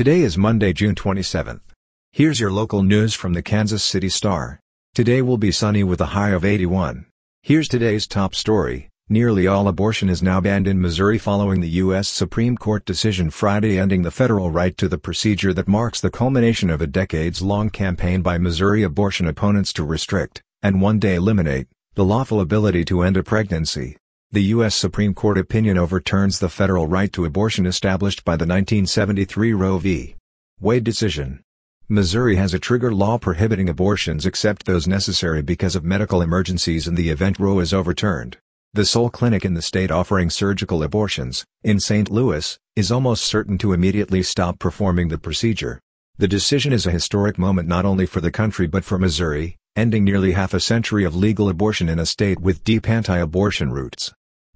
Today is Monday, June 27th. Here's your local news from the Kansas City Star. Today will be sunny with a high of 81. Here's today's top story. Nearly all abortion is now banned in Missouri following the U.S. Supreme Court decision Friday ending the federal right to the procedure that marks the culmination of a decades-long campaign by Missouri abortion opponents to restrict, and one day eliminate, the lawful ability to end a pregnancy. The U.S. Supreme Court opinion overturns the federal right to abortion established by the 1973 Roe v. Wade decision. Missouri has a trigger law prohibiting abortions except those necessary because of medical emergencies in the event Roe is overturned. The sole clinic in the state offering surgical abortions, in St. Louis, is almost certain to immediately stop performing the procedure. The decision is a historic moment not only for the country but for Missouri, ending nearly half a century of legal abortion in a state with deep anti-abortion roots.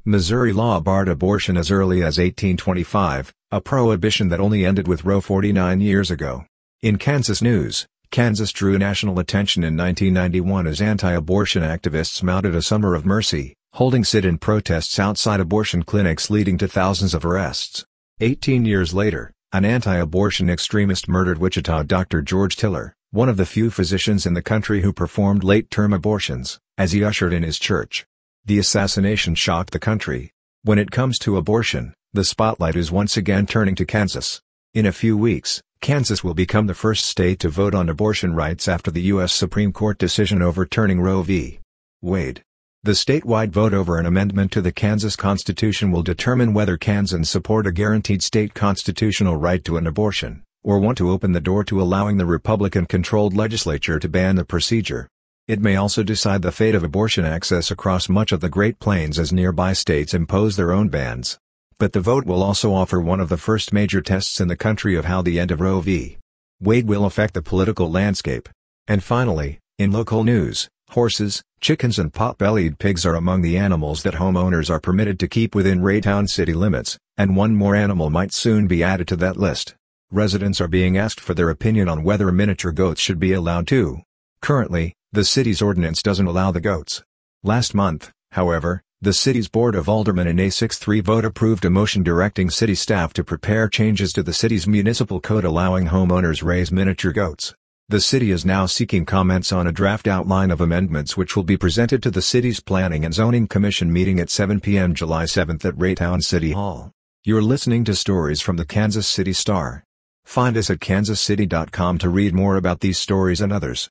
Missouri law barred abortion as early as 1825, a prohibition that only ended with Roe 49 years ago. In Kansas news, Kansas drew national attention in 1991 as anti-abortion activists mounted a summer of mercy, holding sit-in protests outside abortion clinics leading to thousands of arrests. Eighteen years later, an anti-abortion extremist murdered Wichita Dr. George Tiller, one of the few physicians in the country who performed late-term abortions, as he ushered in his church. The assassination shocked the country. When it comes to abortion, the spotlight is once again turning to Kansas. In a few weeks, Kansas will become the first state to vote on abortion rights after the U.S. Supreme Court decision overturning Roe v. Wade. The statewide vote over an amendment to the Kansas Constitution will determine whether Kansans support a guaranteed state constitutional right to an abortion, or want to open the door to allowing the Republican-controlled legislature to ban the procedure. It may also decide the fate of abortion access across much of the Great Plains as nearby states impose their own bans. But the vote will also offer one of the first major tests in the country of how the end of Roe v. Wade will affect the political landscape. And finally, in local news, horses, chickens and pot-bellied pigs are among the animals that homeowners are permitted to keep within Raytown city limits, and one more animal might soon be added to that list. Residents are being asked for their opinion on whether miniature goats should be allowed too. Currently, the city's ordinance doesn't allow the goats. Last month, however, the city's Board of Aldermen in a 6-3 vote approved a motion directing city staff to prepare changes to the city's municipal code allowing homeowners raise miniature goats. The city is now seeking comments on a draft outline of amendments which will be presented to the city's Planning and Zoning Commission meeting at 7 p.m. July 7 at Raytown City Hall. You're listening to stories from the Kansas City Star. Find us at kansascity.com to read more about these stories and others.